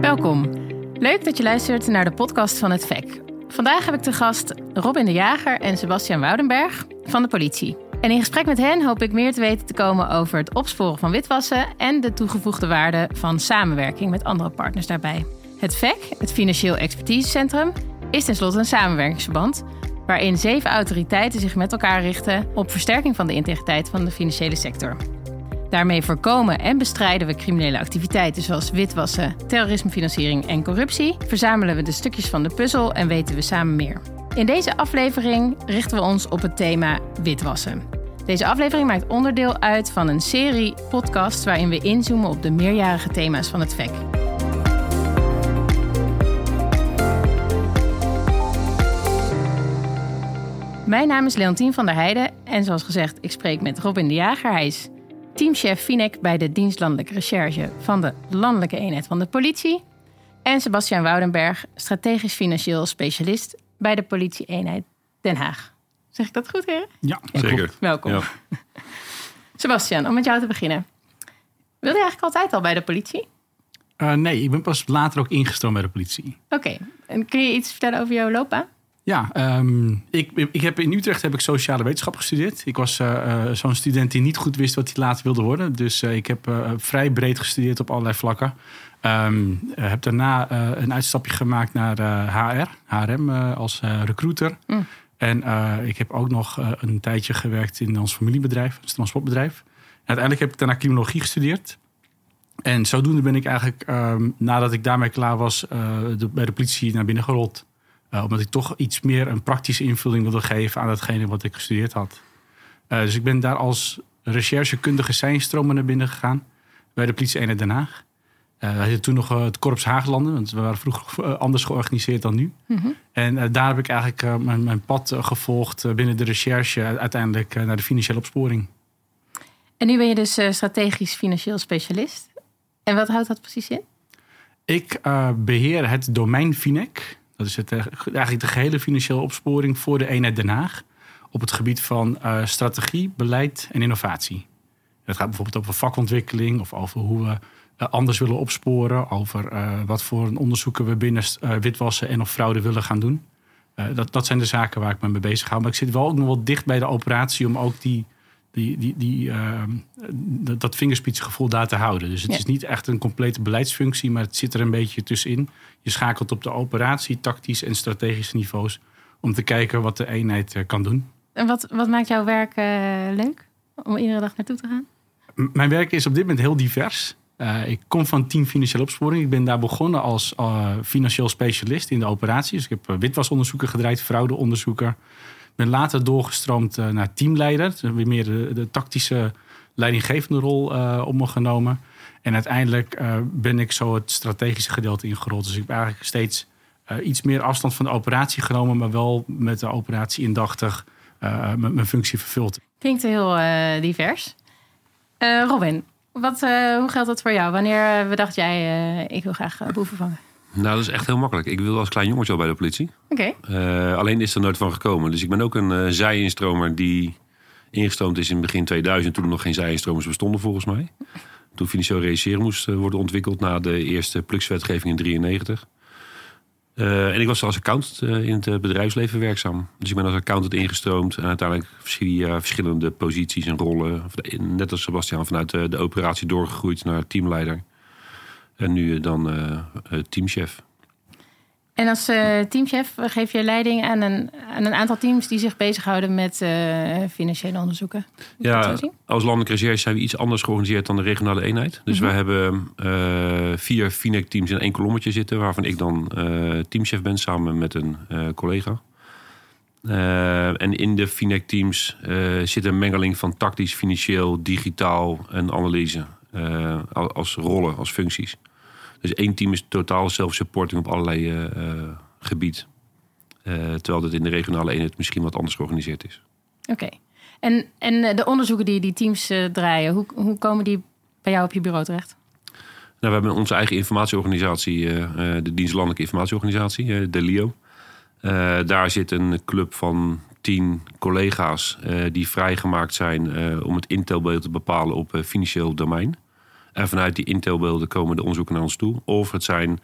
Welkom. Leuk dat je luistert naar de podcast van het VEC. Vandaag heb ik te gast Robin de Jager en Sebastian Woudenberg van de politie. En in gesprek met hen hoop ik meer te weten te komen over het opsporen van witwassen en de toegevoegde waarde van samenwerking met andere partners daarbij. Het VEC, het Financieel Expertisecentrum, is tenslotte een samenwerkingsverband waarin zeven autoriteiten zich met elkaar richten op versterking van de integriteit van de financiële sector. Daarmee voorkomen en bestrijden we criminele activiteiten zoals witwassen, terrorismefinanciering en corruptie, verzamelen we de stukjes van de puzzel en weten we samen meer. In deze aflevering richten we ons op het thema witwassen. Deze aflevering maakt onderdeel uit van een serie podcasts waarin we inzoomen op de meerjarige thema's van het VEC. Mijn naam is Leontien van der Heijden en zoals gezegd, ik spreek met Robin de Jager. Hij is teamchef Finek bij de dienstlandelijke recherche van de landelijke eenheid van de politie. En Sebastian Woudenberg, strategisch financieel specialist bij de politie-eenheid Den Haag. Zeg ik dat goed, heren? Ja, Zeker. Welkom. Ja. Sebastian, om met jou te beginnen. Wilde je eigenlijk altijd al bij de politie? Uh, nee, ik ben pas later ook ingestroomd bij de politie. Oké, en kun je iets vertellen over jouw loopbaan? Ja, um, ik, ik heb in Utrecht heb ik sociale wetenschap gestudeerd. Ik was uh, uh, zo'n student die niet goed wist wat hij later wilde worden. Dus uh, ik heb vrij breed gestudeerd op allerlei vlakken. Um, heb daarna een uitstapje gemaakt naar HR, HRM als recruiter. Mm. En ik heb ook nog een tijdje gewerkt in ons familiebedrijf, ons transportbedrijf. En uiteindelijk heb ik daarna criminologie gestudeerd. En zodoende ben ik eigenlijk, um, nadat ik daarmee klaar was, de, bij de politie naar binnen gerold. Uh, omdat ik toch iets meer een praktische invulling wilde geven aan datgene wat ik gestudeerd had. Uh, dus ik ben daar als recherchekundige zijnstromen naar binnen gegaan. Bij de politie eenheid Den Haag. Uh, we hadden toen nog het Korps Haaglanden. Want we waren vroeger anders georganiseerd dan nu. Mm -hmm. En daar heb ik eigenlijk mijn, mijn, pad gevolgd binnen de recherche. Uiteindelijk naar de financiële opsporing. En nu ben je dus strategisch financieel specialist. En wat houdt dat precies in? Ik beheer het domein FINEC. Dat is het, eigenlijk de gehele financiële opsporing voor de eenheid Den Haag. Op het gebied van uh, strategie, beleid en innovatie. Het gaat bijvoorbeeld over vakontwikkeling of over hoe we uh, anders willen opsporen. Over wat voor onderzoeken we binnen witwassen en of fraude willen gaan doen. dat, dat zijn de zaken waar ik me mee bezig hou. Maar ik zit wel ook nog wel dicht bij de operatie om ook die, die, die, die, dat vingerspitsgevoel daar te houden. Dus het ja. is niet echt een complete beleidsfunctie, maar het zit er een beetje tussenin. Je schakelt op de operatie, tactisch en strategische niveaus om te kijken wat de eenheid uh, kan doen. En wat, wat maakt jouw werk uh, leuk om iedere dag naartoe te gaan? M mijn werk is op dit moment heel divers. Uh, ik kom van team financiële opsporing. Ik ben daar begonnen als financieel specialist in de operaties. Dus ik heb witwasonderzoeken gedraaid, fraudeonderzoeker. Ben later doorgestroomd naar teamleider. Dus weer meer de, tactische leidinggevende rol op me genomen. En uiteindelijk uh, ben ik zo het strategische gedeelte ingerold. Dus ik heb eigenlijk steeds iets meer afstand van de operatie genomen, maar wel met de operatie indachtig mijn functie vervuld. Klinkt heel divers. Robin, wat, hoe geldt dat voor jou? Wanneer bedacht jij, ik wil graag boeven vangen? Nou, dat is echt heel makkelijk. Ik wilde als klein jongetje al bij de politie. Oké. Okay. alleen is er nooit van gekomen. Dus ik ben ook een zijinstromer die ingestroomd is in begin 2000, toen er nog geen zijinstromers bestonden volgens mij toen financieel realiseren moest eh, worden ontwikkeld na de eerste plukswetgeving in 93. Uh, en ik was als accountant uh, in het bedrijfsleven werkzaam. Dus ik ben als accountant ingestroomd en uiteindelijk via verschillende posities en rollen, net als Sebastian, vanuit de, de operatie doorgegroeid naar teamleider. En nu dan teamchef. En als teamchef geef je leiding aan een, aan een aantal teams die zich bezighouden met financiële onderzoeken. Ja, als landelijke recherche zijn we iets anders georganiseerd dan de regionale eenheid. Dus mm -hmm. we hebben vier FINEC-teams in één kolommetje zitten, waarvan ik dan teamchef ben samen met een collega. en in de FINEC-teams zit een mengeling van tactisch, financieel, digitaal en analyse als rollen, als functies. Dus één team is totaal self-supporting op allerlei uh, uh, gebied. Uh, terwijl dat in de regionale eenheid misschien wat anders georganiseerd is. Oké. En, en de onderzoeken die die teams draaien, hoe, hoe komen die bij jou op je bureau terecht? Nou, we hebben onze eigen informatieorganisatie, de Dienstlandelijke Informatieorganisatie, de LIO. daar zit een club van tien collega's die vrijgemaakt zijn om het intelbeeld te bepalen op financieel domein. En vanuit die intelbeelden komen de onderzoeken naar ons toe. Of het zijn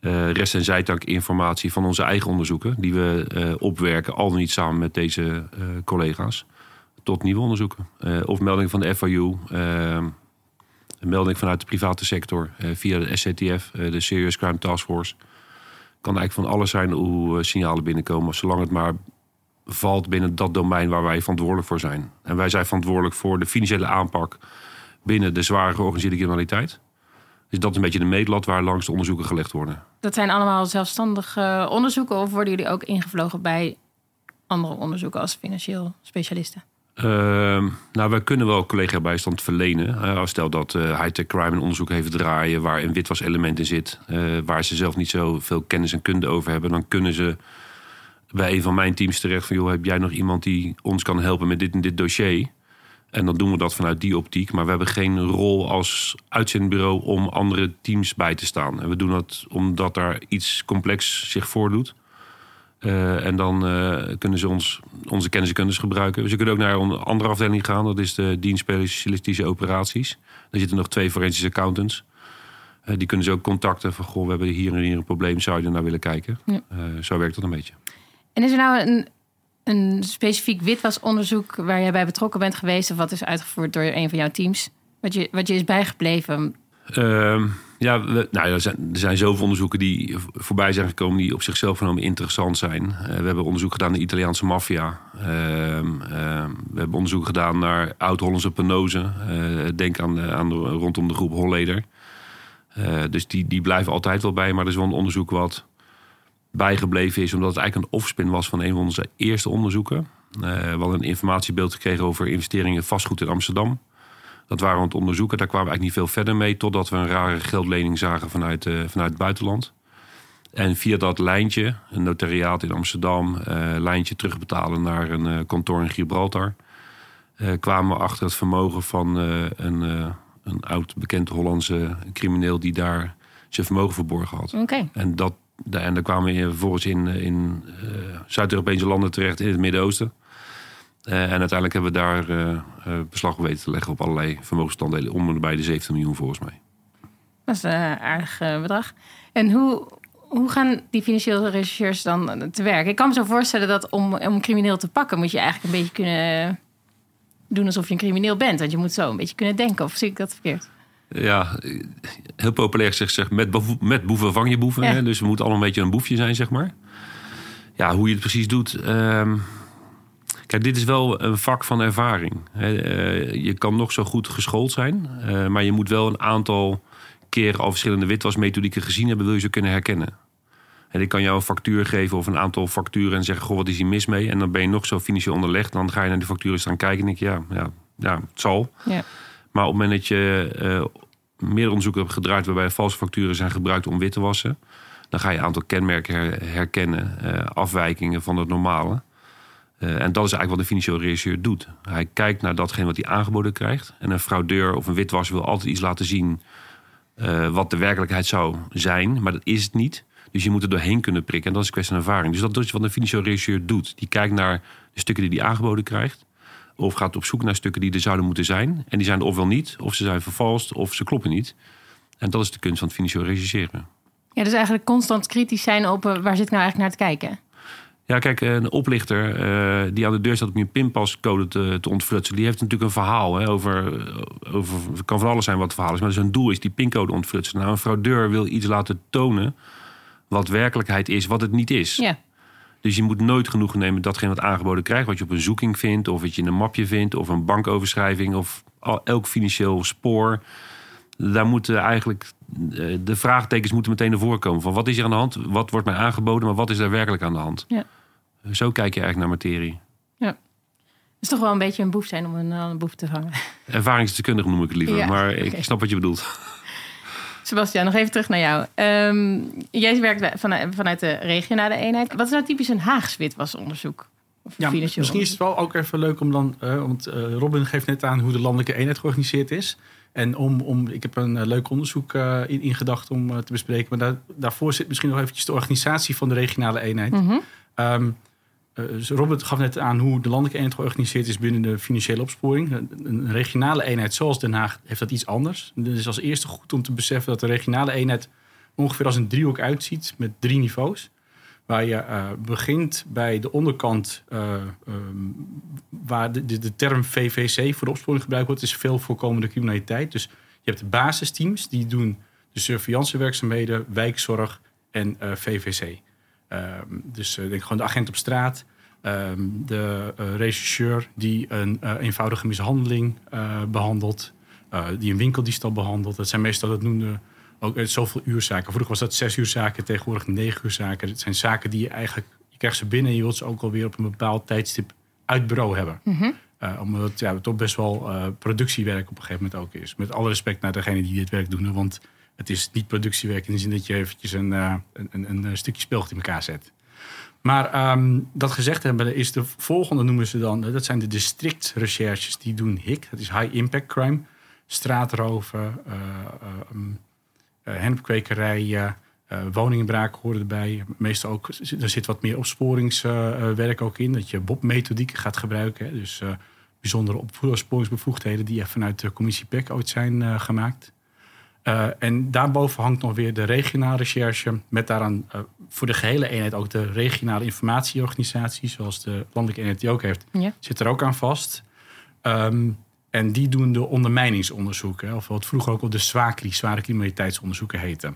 uh, rest- en zijtankinformatie van onze eigen onderzoeken... die we uh, opwerken, al niet samen met deze uh, collega's... tot nieuwe onderzoeken. of meldingen van de FIU, een melding vanuit de private sector... via de SCTF, de Serious Crime Task Force. kan eigenlijk van alles zijn hoe signalen binnenkomen... zolang het maar valt binnen dat domein waar wij verantwoordelijk voor zijn. En wij zijn verantwoordelijk voor de financiële aanpak... binnen de zware georganiseerde criminaliteit... Dus dat is een beetje de meetlat waar langs de onderzoeken gelegd worden. Dat zijn allemaal zelfstandige onderzoeken of worden jullie ook ingevlogen bij andere onderzoeken als financieel specialisten? Uh, nou, wij kunnen wel collega-bijstand verlenen. Uh, stel dat uh, high-tech crime een onderzoek heeft draaien waar een witwaselement in zit, uh, waar ze zelf niet zo veel kennis en kunde over hebben, dan kunnen ze bij een van mijn teams terecht van joh, heb jij nog iemand die ons kan helpen met dit en dit dossier? En dan doen we dat vanuit die optiek. Maar we hebben geen rol als uitzendbureau om andere teams bij te staan. En we doen dat omdat daar iets complex zich voordoet. Uh, en dan uh, kunnen ze ons, onze kennis en kundes gebruiken. Ze kunnen ook naar een andere afdeling gaan. Dat is de dienst specialistische operaties. Daar zitten nog twee forensische accountants. Uh, die kunnen ze ook contacten van... goh, we hebben hier en hier een probleem. Zou je er naar willen kijken? Ja. zo werkt dat een beetje. En is er nou een een specifiek witwasonderzoek waar jij bij betrokken bent geweest of wat is uitgevoerd door een van jouw teams? Wat je, wat je is bijgebleven? Uh, ja, nou, er, zijn, er zijn zoveel onderzoeken die voorbij zijn gekomen die op zichzelf genomen interessant zijn. Uh, we hebben onderzoek gedaan naar de Italiaanse maffia. Uh, we hebben onderzoek gedaan naar oud-Hollandse penose. Eh, denk aan, rondom de groep Holleder. dus die, die blijven altijd wel bij, maar er is wel een onderzoek wat bijgebleven is, omdat het eigenlijk een offspin was van een van onze eerste onderzoeken. Uh, we hadden een informatiebeeld gekregen over investeringen vastgoed in Amsterdam. Dat waren we aan het onderzoeken. Daar kwamen we eigenlijk niet veel verder mee, totdat we een rare geldlening zagen vanuit, uh, vanuit het buitenland. En via dat lijntje, een notariaat in Amsterdam, uh, lijntje terugbetalen naar een kantoor in Gibraltar, kwamen we achter het vermogen van een, een oud bekend Hollandse crimineel die daar zijn vermogen verborgen had. Okay. En dat en dan kwamen we vervolgens in, in uh, Zuid-Europese landen terecht in het Midden-Oosten. Uh, en uiteindelijk hebben we daar beslag weten te leggen op allerlei vermogensstanddelen. Om bij de 17 miljoen volgens mij. Dat is een aardig bedrag. En hoe, hoe gaan die financiële rechercheurs dan te werk? Ik kan me zo voorstellen dat om, om een crimineel te pakken... moet je eigenlijk een beetje kunnen doen alsof je een crimineel bent. Want je moet zo een beetje kunnen denken. Of zie ik dat verkeerd? Ja, heel populair gezegd, zeg, met, met boeven vang je boeven. Hè? Dus we moeten allemaal een beetje een boefje zijn, zeg maar. Ja, hoe je het precies doet. Um, kijk, dit is wel een vak van ervaring. Hè? Uh, je kan nog zo goed geschoold zijn, uh, maar je moet wel een aantal keren al verschillende witwasmethodieken gezien hebben, wil je ze kunnen herkennen. En ik kan jou een factuur geven of een aantal facturen en zeggen: Goh, wat is hier mis mee? En dan ben je nog zo financieel onderlegd. Dan ga je naar die facturen staan kijken en denk je: ja, ja, ja het zal. Ja. Maar op het moment dat je uh, meerdere onderzoeken hebt gedraaid waarbij valse facturen zijn gebruikt om wit te wassen, dan ga je een aantal kenmerken herkennen, uh, afwijkingen van het normale. Uh, en dat is eigenlijk wat de financieel regisseur doet. Hij kijkt naar datgene wat hij aangeboden krijgt. En een fraudeur of een witwasser wil altijd iets laten zien wat de werkelijkheid zou zijn, maar dat is het niet. Dus je moet er doorheen kunnen prikken. En dat is een kwestie van ervaring. Dus dat is wat een financieel regisseur doet. Die kijkt naar de stukken die hij aangeboden krijgt. Of gaat op zoek naar stukken die er zouden moeten zijn. En die zijn er ofwel niet, of ze zijn vervalst, of ze kloppen niet. En dat is de kunst van het financieel regisseren. Ja, dus eigenlijk constant kritisch zijn op eh, waar zit ik nou eigenlijk naar te kijken. Ja, kijk, een oplichter uh, die aan de deur staat om je pinpascode te, te ontflutsen, die heeft natuurlijk een verhaal hè, over, eh, over. Het kan van alles zijn wat het verhaal is, maar zijn doel is die pincode ontflutsen. Nou, een fraudeur wil iets laten tonen wat werkelijkheid is, wat het niet is. Ja. Dus je moet nooit genoegen nemen datgene wat aangeboden krijgt, wat je op een zoeking vindt, of wat je in een mapje vindt, of een bankoverschrijving, of elk financieel spoor. Daar moeten eigenlijk eh, de vraagtekens moeten meteen naar voren komen. Van wat is er aan de hand? Wat wordt mij aangeboden, maar wat is er werkelijk aan de hand? Ja. Zo kijk je eigenlijk naar materie. Ja. Het is toch wel een beetje een boef zijn om een, een boef te vangen. Ervaringsdeskundige noem ik het liever, maar ik snap wat je bedoelt. Sebastian, nog even terug naar jou. Um, jij werkt vanuit, vanuit de regionale eenheid. Wat is nou typisch een Haags witwasonderzoek? Ja, misschien is het wel ook even leuk om dan... Uh, want uh, Robin geeft net aan hoe de landelijke eenheid georganiseerd is. En om, om, ik heb een uh, leuk onderzoek in, in om te bespreken. Maar daar, daarvoor zit misschien nog eventjes de organisatie van de regionale eenheid. Mm -hmm. um, Robert gaf net aan hoe de landelijke eenheid georganiseerd is binnen de financiële opsporing. Een regionale eenheid zoals Den Haag heeft dat iets anders. Het is als eerste goed om te beseffen dat de regionale eenheid ongeveer als een driehoek uitziet met drie niveaus. Waar je uh, begint bij de onderkant, uh, um, waar de, de, term VVC voor de opsporing gebruikt wordt, is veel voorkomende criminaliteit. Dus je hebt de basisteams, die doen de surveillancewerkzaamheden, wijkzorg en VVC. Dus denk gewoon de agent op straat, um, de regisseur die een eenvoudige mishandeling behandelt, die een winkeldiefstal behandelt. Dat zijn meestal, dat noemde ook eh, zoveel uurzaken. Vroeger was dat zes uur zaken, tegenwoordig negen uur zaken. Het zijn zaken die je eigenlijk, je krijgt ze binnen en je wilt ze ook alweer op een bepaald tijdstip uit bureau hebben. Mm omdat ja, het toch best wel uh, productiewerk op een gegeven moment ook is. Met alle respect naar degene die dit werk doen. Want het is niet productiewerk in de zin dat je eventjes een, uh, een, een, een, stukje speelgoed in elkaar zet. Maar um, dat gezegd hebben, is de volgende noemen ze dan, dat zijn de districtrecherches die doen HIC. Dat is High Impact Crime. Straatroven, um, uh, hennepkwekerijen, uh, woningenbraken horen erbij. Meestal ook, er zit wat meer opsporingswerk ook in. Dat je Bob-methodieken gaat gebruiken. Dus bijzondere opsporingsbevoegdheden die vanuit de commissie PEC ooit zijn gemaakt. En daarboven hangt nog weer de regionale recherche. Met daaraan voor de gehele eenheid ook de regionale informatieorganisatie. Zoals de landelijke eenheid die ook heeft. Ja. Zit er ook aan vast. Um, en die doen de ondermijningsonderzoeken, of wat vroeger ook al de SWACRI, zware criminaliteitsonderzoeken heette.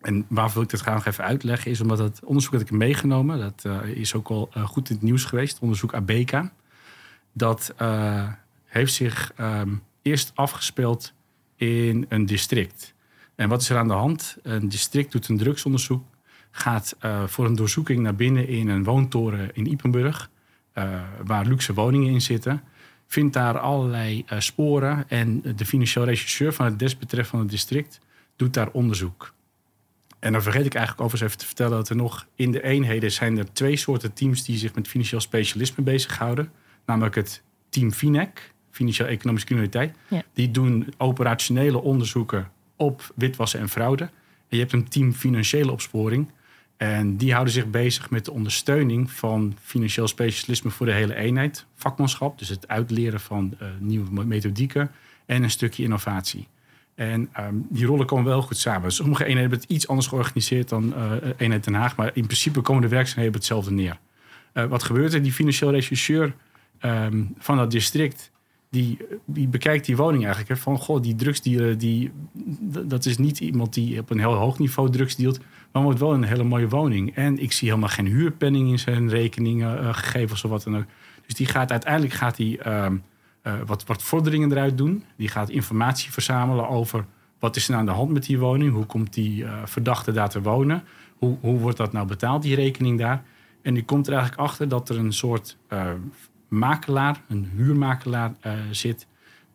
En waarvoor ik dit graag nog even uitleggen, is omdat het onderzoek dat ik heb meegenomen, dat uh, is ook al goed in het nieuws geweest, onderzoek ABK. Dat heeft zich um, eerst afgespeeld in een district. En wat is er aan de hand? Een district doet een drugsonderzoek, gaat voor een doorzoeking naar binnen in een woontoren in Ipenburg, waar luxe woningen in zitten vindt daar allerlei uh, sporen. En de financieel regisseur van het desbetreffende district doet daar onderzoek. En dan vergeet ik eigenlijk overigens even te vertellen dat er nog in de eenheden zijn er twee soorten teams die zich met financieel specialisme bezighouden. Namelijk het team FINEC, financieel economische criminaliteit. Die doen operationele onderzoeken op witwassen en fraude. En je hebt een team financiële opsporing. En die houden zich bezig met de ondersteuning van financieel specialisme voor de hele eenheid. Vakmanschap, dus het uitleren van uh, nieuwe methodieken en een stukje innovatie. En um, die rollen komen wel goed samen. Sommige eenheden hebben het iets anders georganiseerd dan uh, eenheid Den Haag. Maar in principe komen de werkzaamheden op hetzelfde neer. Uh, wat gebeurt er? Die financieel regisseur um, van dat district... Die, die, bekijkt die woning eigenlijk. Hè, van, goh, die drugsdealer, die, dat is niet iemand die op een heel hoog niveau drugs dealt maar wordt wel een hele mooie woning. En ik zie helemaal geen huurpenning in zijn rekeningen uh, gegeven of wat dan ook. Dus die gaat uiteindelijk gaat die, uh, uh, wat, wat vorderingen eruit doen. Die gaat informatie verzamelen over wat is er aan de hand met die woning. Hoe komt die eh, verdachte daar te wonen? Hoe, hoe wordt dat nou betaald, die rekening daar? En die komt er eigenlijk achter dat er een soort makelaar, een huurmakelaar zit...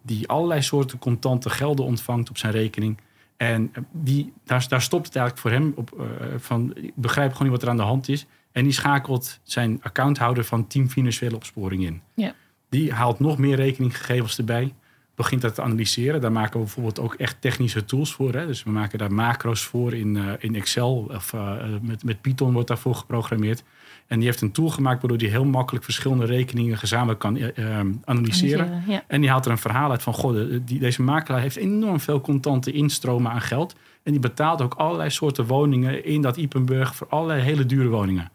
die allerlei soorten contante gelden ontvangt op zijn rekening... En die, daar, daar stopt het eigenlijk voor hem op. Uh, van, ik begrijp gewoon niet wat er aan de hand is. En die schakelt zijn accounthouder van Team Financiële Opsporing in. Ja. Die haalt nog meer rekeninggegevens erbij. Begint dat te analyseren. Daar maken we bijvoorbeeld ook echt technische tools voor. Hè? Dus we maken daar macro's voor in, uh, in Excel. Of uh, met, met Python wordt daarvoor geprogrammeerd. En die heeft een tool gemaakt waardoor hij heel makkelijk verschillende rekeningen gezamenlijk kan uh, analyseren. En die haalt er een verhaal uit van: goh, die, deze makelaar heeft enorm veel contante instromen aan geld. En die betaalt ook allerlei soorten woningen in dat Ipenburg voor allerlei hele dure woningen.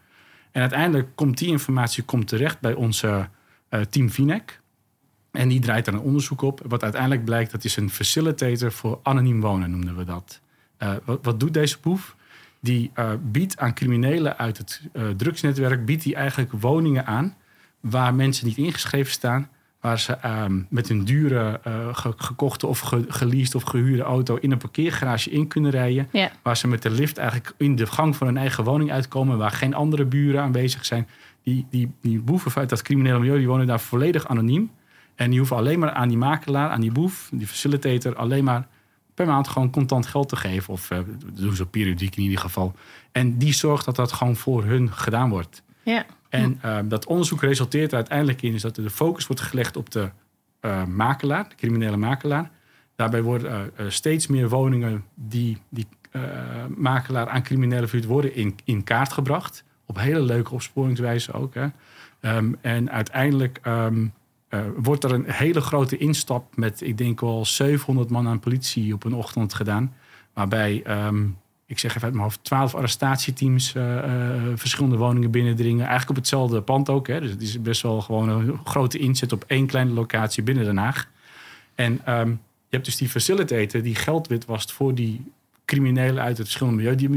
En uiteindelijk komt die informatie komt terecht bij onze uh, team Vinec. En die draait er een onderzoek op. Wat uiteindelijk blijkt, dat is een facilitator voor anoniem wonen, noemden we dat. Uh, wat, wat doet deze boef? Die uh, biedt aan criminelen uit het uh, drugsnetwerk biedt die eigenlijk woningen aan waar mensen niet ingeschreven staan, waar ze uh, met een dure uh, gekochte of ge geleased of gehuurde auto in een parkeergarage in kunnen rijden, ja. waar ze met de lift eigenlijk in de gang van hun eigen woning uitkomen, waar geen andere buren aanwezig zijn. Die, die, die boeven uit dat criminele milieu die wonen daar volledig anoniem. En die hoeven alleen maar aan die makelaar, aan die boef, die facilitator, alleen maar per maand gewoon contant geld te geven. Of uh, doen ze periodiek in ieder geval. En die zorgt dat dat gewoon voor hun gedaan wordt. Ja. En uh, dat onderzoek resulteert uiteindelijk in is dat er de focus wordt gelegd op de uh, makelaar, de criminele makelaar. Daarbij worden steeds meer woningen die die makelaar aan criminelen verhuurd worden in, in kaart gebracht. Op hele leuke opsporingswijze ook. Hè. Ehm, en uiteindelijk ehm, eh, wordt er een hele grote instap met, ik denk wel 700 man aan politie op een ochtend gedaan. Waarbij, ehm, ik zeg even uit mijn hoofd, 12 arrestatieteams uh, uh, verschillende woningen binnendringen. Eigenlijk op hetzelfde pand ook. Hè. Dus het is best wel gewoon een grote inzet op één kleine locatie binnen Den Haag. En um, je hebt dus die facilitator die geld witwast voor die criminelen uit het verschillende milieu. Die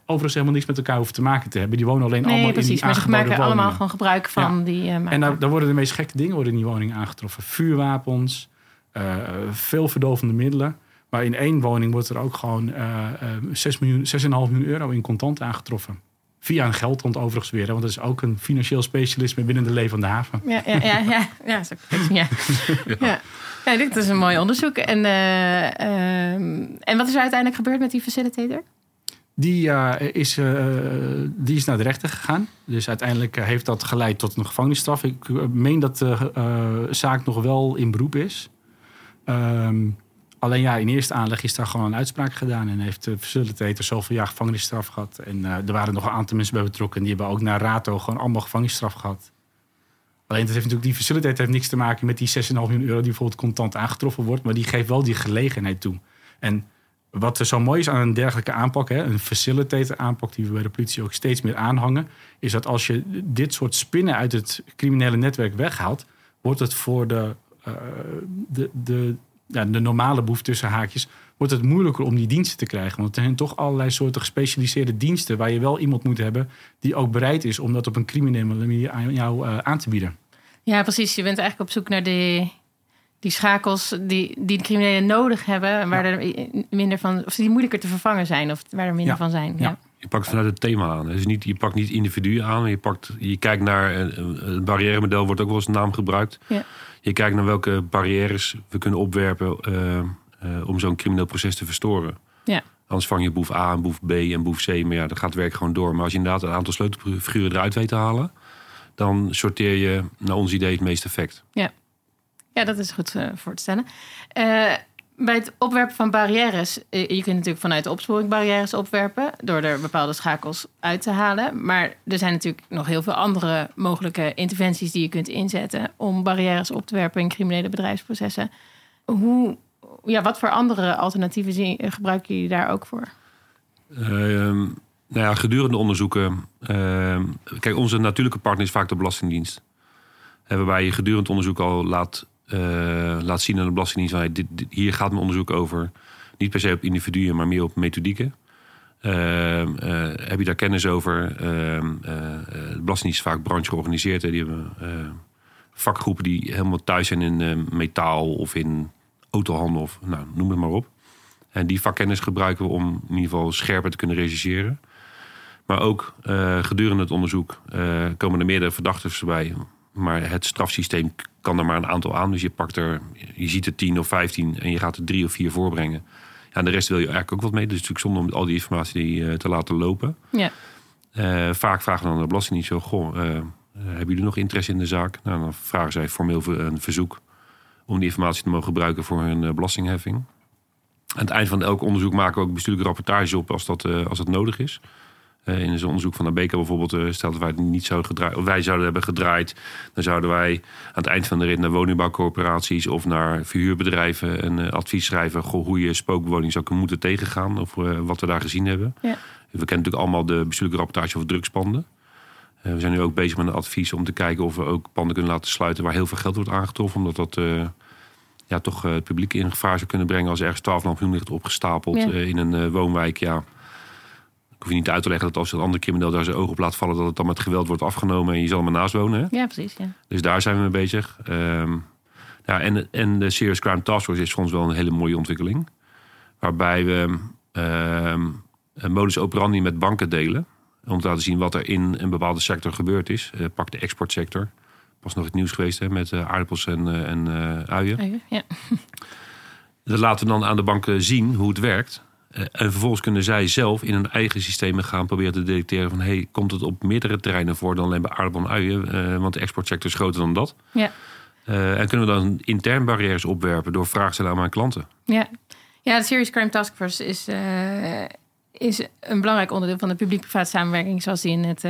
overigens helemaal niks met elkaar hoeven te maken te hebben. Die wonen alleen nee, allemaal precies, in die maar ze maken woningen. allemaal gewoon gebruik van Ja. die... uh, En daar, daar worden de meest gekke dingen worden in die woning aangetroffen. Vuurwapens, uh, veel verdovende middelen. Maar in één woning wordt er ook gewoon uh, uh, 6 miljoen, 6,5 miljoen euro in contant aangetroffen. Via een geldhond overigens weer. Hè, want dat is ook een financieel specialisme binnen de levende haven. Ja, ja, ja. ja, ja, zo, ja. ja. ja. ja dit is een mooi onderzoek. En, uh, en wat is er uiteindelijk gebeurd met die facilitator? Die, uh, is, uh, die is naar de rechter gegaan. Dus uiteindelijk heeft dat geleid tot een gevangenisstraf. Ik meen dat de zaak nog wel in beroep is. Um, alleen ja, in eerste aanleg is daar gewoon een uitspraak gedaan. En heeft de facilitator zoveel jaar gevangenisstraf gehad. En uh, er waren nog een aantal mensen bij betrokken. En die hebben ook naar Rato gewoon allemaal gevangenisstraf gehad. Alleen dat heeft natuurlijk, die facilitator heeft niks te maken met die 6,5 miljoen euro die bijvoorbeeld contant aangetroffen wordt. Maar die geeft wel die gelegenheid toe. En wat er zo mooi is aan een dergelijke aanpak, hè, een facilitator aanpak die we bij de politie ook steeds meer aanhangen, is dat als je dit soort spinnen uit het criminele netwerk weghaalt, wordt het voor de, uh, de, de, ja, de normale boef tussen haakjes, wordt het moeilijker om die diensten te krijgen. Want er zijn toch allerlei soorten gespecialiseerde diensten waar je wel iemand moet hebben die ook bereid is om dat op een criminele manier aan jou uh, aan te bieden. Ja, precies. Je bent eigenlijk op zoek naar de, die schakels die, die de criminelen nodig hebben, waar ja. er minder van, of die moeilijker te vervangen zijn, of waar er minder ja. van zijn. Ja. ja. Je pakt vanuit het thema aan. Dus niet, je pakt niet individuen aan, je, pakt, je kijkt naar het barrièremodel, wordt ook wel eens een naam gebruikt. Ja. Je kijkt naar welke barrières we kunnen opwerpen uh, uh, om zo'n crimineel proces te verstoren. Ja. Anders vang je boef A en boef B en boef C, maar ja, dan gaat het werk gewoon door. Maar als je inderdaad een aantal sleutelfiguren eruit weet te halen, dan sorteer je naar ons idee het meest effect. Ja, ja dat is goed uh, voor te stellen. Uh, bij het opwerpen van barrières, uh, je kunt natuurlijk vanuit de opsporing barrières opwerpen door er bepaalde schakels uit te halen. Maar er zijn natuurlijk nog heel veel andere mogelijke interventies die je kunt inzetten om barrières op te werpen in criminele bedrijfsprocessen. Hoe, ja, wat voor andere alternatieven zie, gebruiken jullie daar ook voor? Uh, nou ja, gedurende onderzoeken. Uh, kijk, onze natuurlijke partner is vaak de Belastingdienst. En waarbij je gedurende onderzoek al laat, laat zien aan de Belastingdienst: dit, hier gaat mijn onderzoek over. Niet per se op individuen, maar meer op methodieken. Uh, heb je daar kennis over? Ehm, de Belastingdienst is vaak branche georganiseerd. Hè. Die hebben vakgroepen die helemaal thuis zijn in metaal of in autohandel, of nou, noem het maar op. En die vakkennis gebruiken we om in ieder geval scherper te kunnen rechercheren. Maar ook gedurende het onderzoek komen er meerdere verdachten voorbij. Maar het strafsysteem kan er maar een aantal aan. Dus je pakt er, je ziet er 10 of 15 en je gaat er drie of vier voorbrengen. Ja, en de rest wil je eigenlijk ook wat mee. Dus natuurlijk zonde om al die informatie uh, te laten lopen. Ja. vaak vragen dan de Belastingdienst zo: Goh, hebben jullie nog interesse in de zaak? Nou, dan vragen zij formeel een verzoek om die informatie te mogen gebruiken voor hun belastingheffing. Aan het eind van elk onderzoek maken we ook bestuurlijke rapportages op als dat, als dat nodig is. Uh, in zo'n onderzoek van Abeka bijvoorbeeld, uh, stel dat wij het niet zouden gedraaid, of wij zouden hebben gedraaid, dan zouden wij aan het eind van de rit naar woningbouwcorporaties of naar verhuurbedrijven een advies schrijven goh, hoe je spookbewoning zou moeten tegengaan of wat we daar gezien hebben. Ja. We kennen natuurlijk allemaal de bestuurlijke rapportage over drugspanden. we zijn nu ook bezig met een advies om te kijken of we ook panden kunnen laten sluiten waar heel veel geld wordt aangetroffen, omdat dat ja, toch het publiek in gevaar zou kunnen brengen als er ergens 12,5 miljoen ligt opgestapeld Ja. in een woonwijk. Ja, hoef je niet uit te leggen dat als een andere crimineel daar zijn oog op laat vallen, dat het dan met geweld wordt afgenomen en je zal maar naast wonen. Hè? Ja, precies. Ja. Dus daar zijn we mee bezig. Um, ja, en, en de Serious Crime Task Force is voor ons wel een hele mooie ontwikkeling. Waarbij we um, een modus operandi met banken delen. Om te laten zien wat er in een bepaalde sector gebeurd is. pak de exportsector pas nog het nieuws geweest hè, met uh, aardappels en, uh, en uh, uien. Uien, ja. Dat laten we dan aan de banken zien hoe het werkt. En vervolgens kunnen zij zelf in hun eigen systemen gaan proberen te detecteren van... hey, komt het op meerdere terreinen voor dan alleen bij aardappel en uien? want de exportsector is groter dan dat. Ja. en kunnen we dan intern barrières opwerpen door vraag te stellen aan mijn klanten? Ja, ja de Serious Crime Task Force is, is een belangrijk onderdeel van de publiek-privaat samenwerking, zoals die in het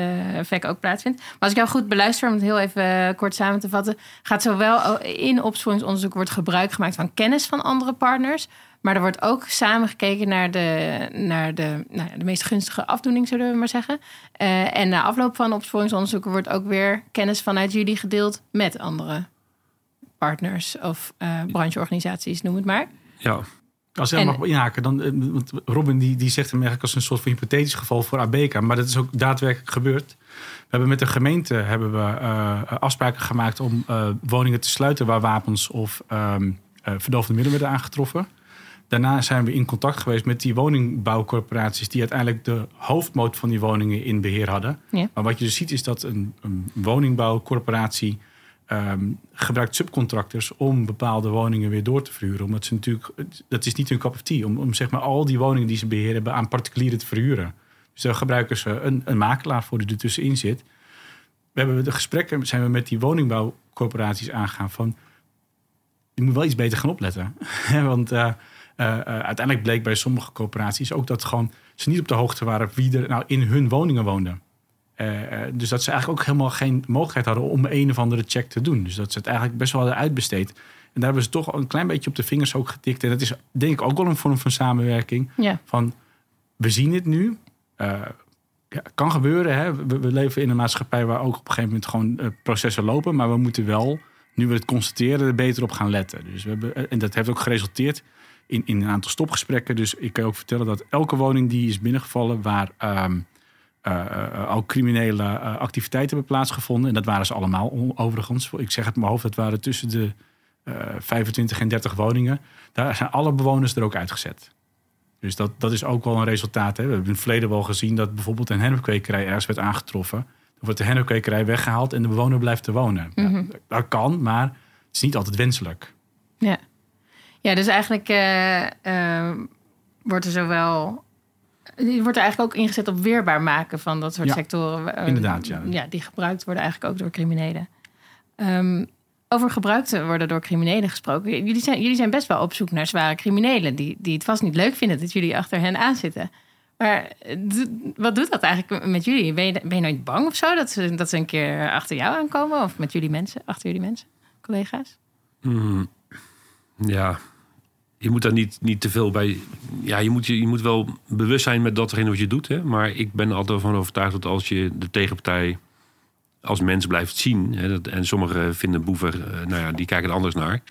VEC ook plaatsvindt. Maar als ik jou goed beluister, om het heel even kort samen te vatten, gaat zowel in opsporingsonderzoek wordt gebruik gemaakt van kennis van andere partners, maar er wordt ook samen gekeken naar de, naar de, nou, de meest gunstige afdoening, zullen we maar zeggen. Uh, en na afloop van opsporingsonderzoeken wordt ook weer kennis vanuit jullie gedeeld met andere partners of uh, brancheorganisaties, noem het maar. Ja. Als ik mag inhaken, dan, eh, want Robin die, die zegt hem eigenlijk als een soort van hypothetisch geval voor ABK, maar dat is ook daadwerkelijk gebeurd. We hebben met de gemeente hebben we, uh, afspraken gemaakt om uh, woningen te sluiten waar wapens of um, verdovende middelen werden aangetroffen. Daarna zijn we in contact geweest met die woningbouwcorporaties die uiteindelijk de hoofdmoot van die woningen in beheer hadden. Ja. Maar wat je dus ziet is dat een, een woningbouwcorporatie um, gebruikt subcontractors om bepaalde woningen weer door te verhuren. Omdat ze natuurlijk, dat is niet hun cup of tea, om, om zeg maar al die woningen die ze beheren hebben aan particulieren te verhuren. Dus daar gebruiken ze een, een makelaar voor die er tussenin zit. We hebben de gesprekken zijn we met die woningbouwcorporaties aangegaan van je moet wel iets beter gaan opletten. Want uh, uh, uiteindelijk bleek bij sommige corporaties ook dat gewoon ze niet op de hoogte waren wie er nou in hun woningen woonden. Uh, dus dat ze eigenlijk ook helemaal geen mogelijkheid hadden om een of andere check te doen. Dus dat ze het eigenlijk best wel hadden uitbesteed. En daar hebben ze toch een klein beetje op de vingers ook getikt. En dat is denk ik ook wel een vorm van samenwerking. Ja. Van, we zien het nu. Uh, ja, kan gebeuren. Hè? We, we, leven in een maatschappij waar ook op een gegeven moment gewoon uh, processen lopen. Maar we moeten wel, nu we het constateren, er beter op gaan letten. Dus we hebben, en dat heeft ook geresulteerd in, in een aantal stopgesprekken. Dus ik kan ook vertellen dat elke woning die is binnengevallen waar... Um, uh, ook criminele uh, activiteiten hebben plaatsgevonden. En dat waren ze allemaal overigens. Ik zeg het mijn hoofd, dat waren tussen de 25 en 30 woningen. Daar zijn alle bewoners er ook uitgezet. Dus dat, dat is ook wel een resultaat. Hè. We hebben in het verleden wel gezien dat bijvoorbeeld een hennepkwekerij ergens werd aangetroffen. Dan wordt de hennepkwekerij weggehaald en de bewoner blijft te wonen. Mm -hmm. ja, dat kan, maar het is niet altijd wenselijk. Ja, ja dus eigenlijk wordt er zowel wordt er eigenlijk ook ingezet op weerbaar maken van dat soort ja, sectoren. Uh, inderdaad, ja. ja. Die gebruikt worden eigenlijk ook door criminelen. Um, over gebruikt te worden door criminelen gesproken. Jullie zijn, jullie zijn best wel op zoek naar zware criminelen... Die, die het vast niet leuk vinden dat jullie achter hen aanzitten. Maar wat doet dat eigenlijk met jullie? Ben je, ben je nooit bang of zo dat ze, dat ze een keer achter jou aankomen? Of met jullie mensen, achter jullie mensen, collega's? Mm, ja, je moet daar niet, niet te veel bij. Ja, je moet, je, moet wel bewust zijn met datgene wat je doet. Hè? Maar ik ben altijd van overtuigd dat als je de tegenpartij als mens blijft zien. Hè, dat, en sommigen vinden boeven, uh, nou ja, die kijken er anders naar.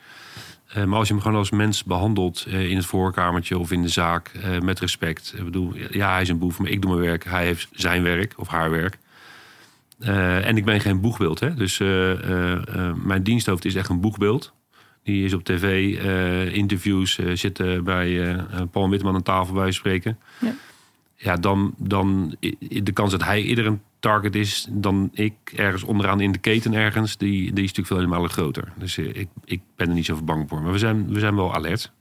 Uh, maar als je hem gewoon als mens behandelt uh, in het voorkamertje of in de zaak met respect. Ik bedoel, ja, hij is een boef, maar ik doe mijn werk. Hij heeft zijn werk of haar werk. en ik ben geen boegbeeld. Hè? Dus mijn diensthoofd is echt een boegbeeld. Die is op tv, uh, interviews, uh, zitten bij uh, Paul Witteman aan tafel bij spreken. Ja, ja dan, dan de kans dat hij eerder een target is dan ik ergens onderaan in de keten ergens, die, die is natuurlijk veel helemaal groter. Dus ik, ik ben er niet zo bang voor. Maar we zijn, we zijn wel alert.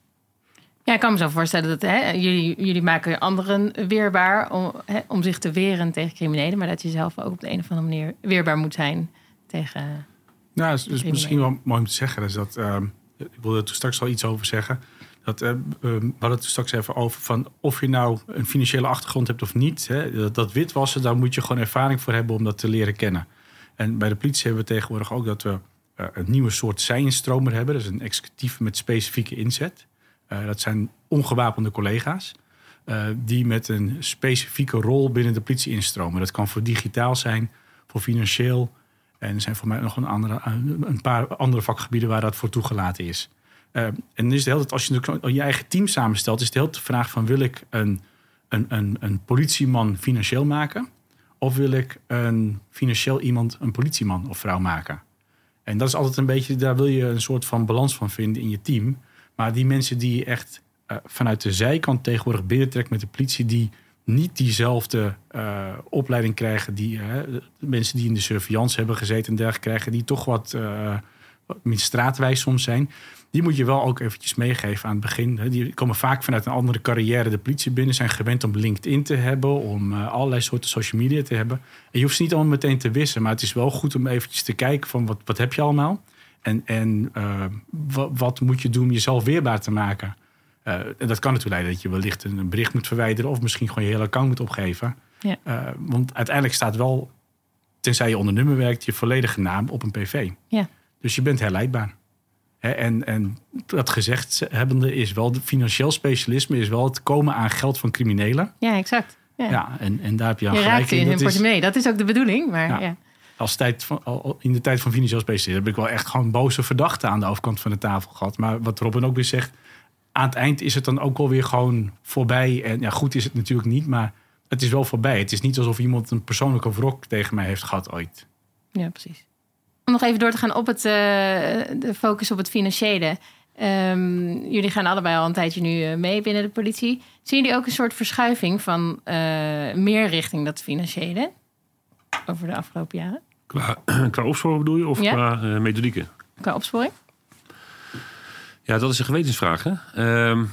Ja, ik kan me zo voorstellen dat hè, jullie, jullie maken anderen weerbaar om, hè, om zich te weren tegen criminelen, maar dat je zelf ook op de een of andere manier weerbaar moet zijn tegen nou, is, is misschien wel mooi om te zeggen. Is dat, uh, ik wilde er straks al iets over zeggen. Dat, uh, we hadden het straks even over van of je nou een financiële achtergrond hebt of niet. Hè, dat, dat witwassen, daar moet je gewoon ervaring voor hebben om dat te leren kennen. En bij de politie hebben we tegenwoordig ook dat we uh, een nieuwe soort zijinstromer hebben. Dat is een executief met specifieke inzet. Uh, dat zijn ongewapende collega's. Uh, die met een specifieke rol binnen de politie instromen. Dat kan voor digitaal zijn, voor financieel, en er zijn voor mij nog een, andere, een paar andere vakgebieden waar dat voor toegelaten is. Uh, en is de hele tijd, als je je eigen team samenstelt, is het heel de vraag van wil ik een, een, een, een politieman financieel maken? Of wil ik een financieel iemand een politieman of vrouw maken? En dat is altijd een beetje, daar wil je een soort van balans van vinden in je team. Maar die mensen die je echt uh, vanuit de zijkant tegenwoordig binnentrekt met de politie, die niet diezelfde uh, opleiding krijgen die uh, mensen die in de surveillance hebben gezeten en dergelijke krijgen, die toch wat, uh, straatwijs soms zijn. Die moet je wel ook eventjes meegeven aan het begin. Die komen vaak vanuit een andere carrière de politie binnen, zijn gewend om LinkedIn te hebben, om allerlei soorten social media te hebben. En je hoeft ze niet allemaal meteen te wissen, maar het is wel goed om eventjes te kijken van wat, wat heb je allemaal en, en wat, wat moet je doen om jezelf weerbaar te maken. Uh, en dat kan natuurlijk leiden dat je wellicht een bericht moet verwijderen of misschien gewoon je hele account moet opgeven. Ja. Uh, want uiteindelijk staat wel, tenzij je onder nummer werkt, je volledige naam op een PV. Ja. Dus je bent herleidbaar. Hè, en, en dat gezegd hebbende is wel, de financieel specialisme is wel het komen aan geld van criminelen. Ja, exact. Ja, Ja, en, en daar heb je aan je gelijk raakt in hun portemonnee. Dat is ook de bedoeling. Maar ja. Als tijd van, al- in de tijd van financieel specialist heb ik wel echt gewoon boze verdachten aan de overkant van de tafel gehad. Maar wat Robin ook weer zegt, aan het eind is het dan ook wel weer gewoon voorbij. En ja, goed is het natuurlijk niet, maar het is wel voorbij. Het is niet alsof iemand een persoonlijke wrok tegen mij heeft gehad ooit. Ja, precies. Om nog even door te gaan op het eh, de focus op het financiële. Ehm, jullie gaan allebei al een tijdje nu eh, mee binnen de politie. Zien jullie ook een soort verschuiving van eh, meer richting dat financiële over de afgelopen jaren Qua, qua opsporen bedoel je? Of Ja. qua methodieken? qua opsporing? Ja, dat is een gewetensvraag. Hè? Ehm,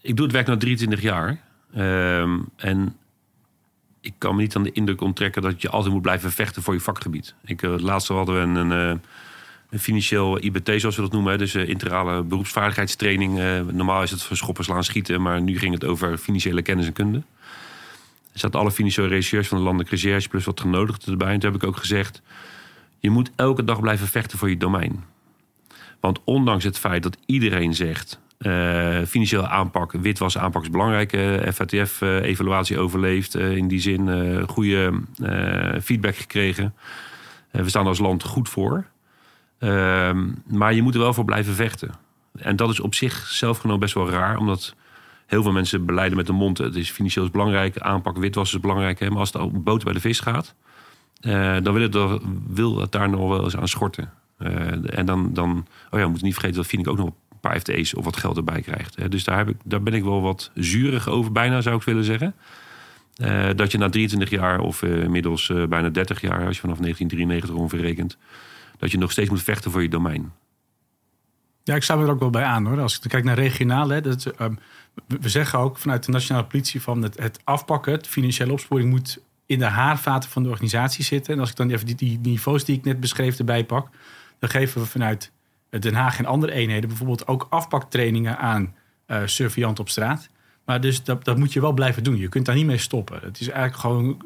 ik doe het werk nu 23 jaar. Ehm, en ik kan me niet aan de indruk onttrekken dat je altijd moet blijven vechten voor je vakgebied. Ik, eh, laatste hadden we een, een, eh, een financieel IBT, zoals we dat noemen. Dus eh, integrale beroepsvaardigheidstraining. Normaal is het voor schoppen, slaan, schieten. Maar nu ging het over financiële kennis en kunde. Er zaten alle financiële recherches van de landelijke recherche... plus wat genodigden erbij. En toen heb ik ook gezegd... je moet elke dag blijven vechten voor je domein. Want ondanks het feit dat iedereen zegt... eh financiële aanpak, witwas aanpak is belangrijk. eh, FATF-evaluatie overleefd. eh, in die zin goede feedback gekregen. We staan als land goed voor. Ehm, maar je moet er wel voor blijven vechten. En dat is op zichzelf genomen best wel raar. Omdat heel veel mensen beleiden met de mond... het is financieel is belangrijk, aanpak witwas is belangrijk. Hè, maar als het boter bij de vis gaat... dan wil het, wil het daar nog wel eens aan schorten. Eh, en dan, dan, oh ja, we moeten niet vergeten dat Finek ook nog een paar FTE's of wat geld erbij krijgt. Dus daar, heb ik, daar ben ik wel wat zurig over, bijna zou ik willen zeggen. Eh, dat je na 23 jaar of eh, inmiddels bijna 30 jaar, als je vanaf 1993 ongeveer dat je nog steeds moet vechten voor je domein. Ja, ik sta er ook wel bij aan hoor. Als ik kijk naar regionaal, hè, dat, ehm, we we zeggen ook vanuit de nationale politie van het, het afpakken, het financiële opsporing moet in de haarvaten van de organisatie zitten. En als ik dan even die, die niveaus die ik net beschreef erbij pak, dan geven we vanuit Den Haag en andere eenheden bijvoorbeeld ook afpaktrainingen aan eh surveillanten op straat. Maar dus dat, dat moet je wel blijven doen. Je kunt daar niet mee stoppen. Het is eigenlijk gewoon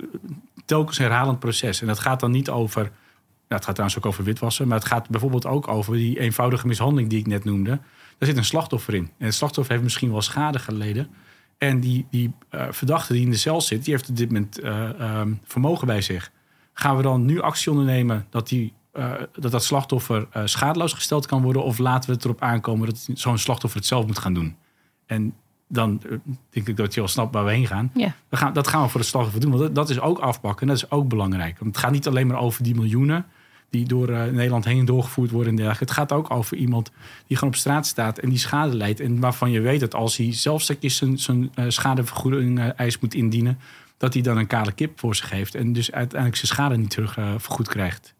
telkens een herhalend proces. En dat gaat dan niet over nou, het gaat trouwens ook over witwassen. Maar het gaat bijvoorbeeld ook over die eenvoudige mishandeling die ik net noemde. Daar zit een slachtoffer in. En het slachtoffer heeft misschien wel schade geleden. En die, die eh, verdachte die in de cel zit, die heeft op dit moment eh, ehm, vermogen bij zich. Gaan we dan nu actie ondernemen dat die, eh, dat, dat slachtoffer eh, schadeloos gesteld kan worden? Of laten we het erop aankomen dat zo'n slachtoffer het zelf moet gaan doen? En dan eh, denk ik dat je al snapt waar we heen gaan. Ja. We gaan, dat gaan we voor het slachtoffer doen. Want dat, dat is ook afpakken. Dat is ook belangrijk. Want het gaat niet alleen maar over die miljoenen die door Nederland heen doorgevoerd worden en dergelijke. Het gaat ook over iemand die gewoon op straat staat en die schade leidt. En waarvan je weet dat als hij zelf zijn, zijn schadevergoeding eis moet indienen, dat hij dan een kale kip voor zich heeft. En dus uiteindelijk zijn schade niet terug vergoed krijgt.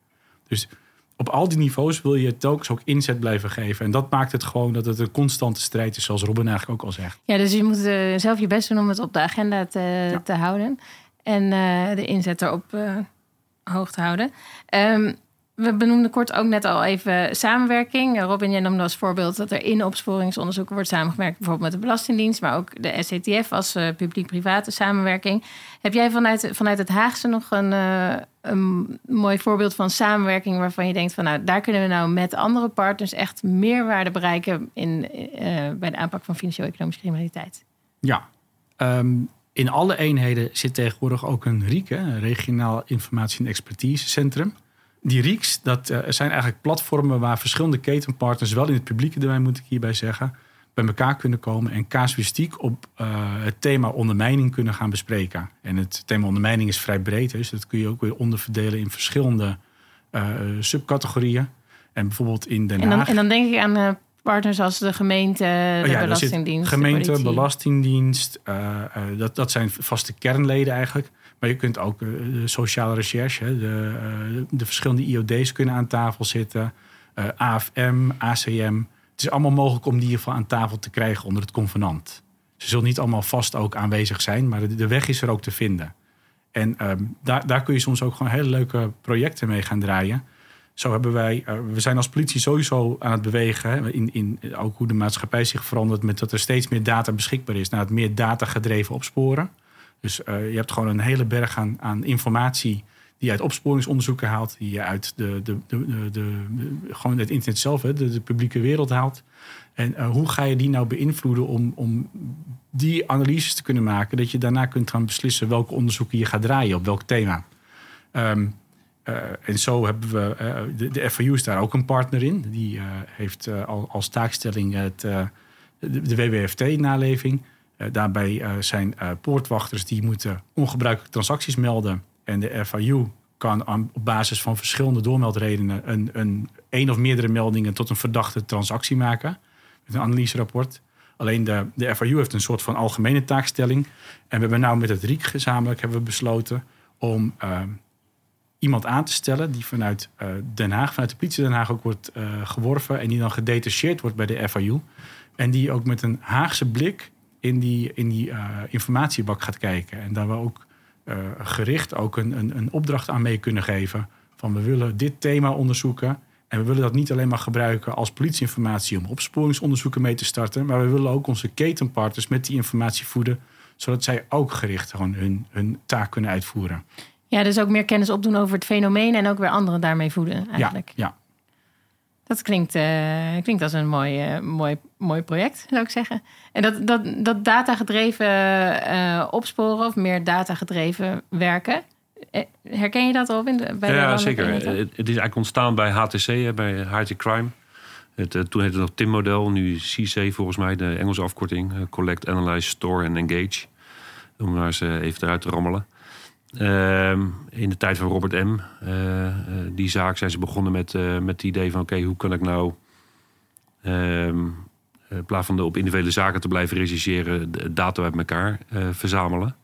Dus op al die niveaus wil je telkens ook inzet blijven geven. En dat maakt het gewoon dat het een constante strijd is, zoals Robin eigenlijk ook al zegt. Ja, dus je moet eh, zelf je best doen om het op de agenda te, te houden. En eh, de inzet erop eh, hoog te houden. Ehm, we benoemden kort ook net al even samenwerking. Robin, jij noemde als voorbeeld dat er in opsporingsonderzoeken wordt samengewerkt. Bijvoorbeeld met de Belastingdienst, maar ook de SCTF als publiek-private samenwerking. Heb jij vanuit, vanuit het Haagse nog een, een mooi voorbeeld van samenwerking waarvan je denkt van nou, daar kunnen we nou met andere partners echt meerwaarde bereiken in, eh, bij de aanpak van financieel-economische criminaliteit? Ja, ehm, in alle eenheden zit tegenwoordig ook een RIEK, een Regionaal Informatie- en Expertisecentrum. Die RIEKs, dat eh, zijn eigenlijk platformen waar verschillende ketenpartners, wel in het publieke domein moet ik hierbij zeggen, bij elkaar kunnen komen en casuïstiek op eh, het thema ondermijning kunnen gaan bespreken. En het thema ondermijning is vrij breed, dus dat kun je ook weer onderverdelen in verschillende eh, subcategorieën. En bijvoorbeeld in Den En dan, Haag. en dan denk ik aan eh, partners als de gemeente, de Oh ja, daar Belastingdienst. de gemeente. Belastingdienst, dat, dat zijn vaste kernleden eigenlijk. Maar je kunt ook de sociale recherche, de, de verschillende IOD's kunnen aan tafel zitten. AFM, ACM. Het is allemaal mogelijk om die aan tafel te krijgen onder het convenant. Ze zullen niet allemaal vast ook aanwezig zijn, maar de, weg is er ook te vinden. En ehm, daar, daar kun je soms ook gewoon hele leuke projecten mee gaan draaien. zo hebben wij, uh, we zijn als politie sowieso aan het bewegen. Hè, in, in ook hoe de maatschappij zich verandert. Met dat er steeds meer data beschikbaar is. Naar het meer data gedreven opsporen. Dus uh, je hebt gewoon een hele berg aan, aan informatie. Die je uit opsporingsonderzoeken haalt. Die je uit de, de, de, de, gewoon het internet zelf, hè, de, publieke wereld haalt. En uh, hoe ga je die nou beïnvloeden om, om die analyses te kunnen maken? Dat je daarna kunt gaan beslissen welke onderzoeken je gaat draaien op welk thema. Um, uh, en zo hebben we, uh, de, de FAU is daar ook een partner in. Die heeft al, als taakstelling het, de, de WWFT-naleving. daarbij zijn poortwachters die moeten ongebruikelijke transacties melden. En de FAU kan op basis van verschillende doormeldredenen een, een, een of meerdere meldingen tot een verdachte transactie maken. Met een analyserapport. Alleen de, de FAU heeft een soort van algemene taakstelling. En we hebben nou met het RIEK gezamenlijk hebben we besloten om iemand aan te stellen die vanuit uh, Den Haag, vanuit de politie Den Haag ook wordt uh, geworven en die dan gedetacheerd wordt bij de FIU. En die ook met een Haagse blik in die, in die informatiebak gaat kijken. En daar we ook gericht ook een, een, een, opdracht aan mee kunnen geven. Van we willen dit thema onderzoeken. En we willen dat niet alleen maar gebruiken als politieinformatie om opsporingsonderzoeken mee te starten. Maar we willen ook onze ketenpartners met die informatie voeden. Zodat zij ook gericht gewoon hun, hun taak kunnen uitvoeren. Ja, dus ook meer kennis opdoen over het fenomeen en ook weer anderen daarmee voeden eigenlijk. Ja, ja. Dat klinkt, uh, klinkt als een mooi, uh, mooi, mooi project, zou ik zeggen. En dat, dat, dat datagedreven uh, opsporen of meer datagedreven werken, herken je dat al in bij Ja, zeker. Het, het is eigenlijk ontstaan bij HTC, bij High Crime. Het, toen heette het nog TIM-model, nu CC volgens mij, de Engelse afkorting. Collect, Analyze, Store en Engage. Om maar eens even eruit te rammelen. Uh, in de tijd van Robert M. Uh, uh, die zaak zijn ze begonnen met, uh, met het idee van... oké, hoe kan ik nou... Ehm, in plaats van de op individuele zaken te blijven rechercheren... data uit elkaar verzamelen.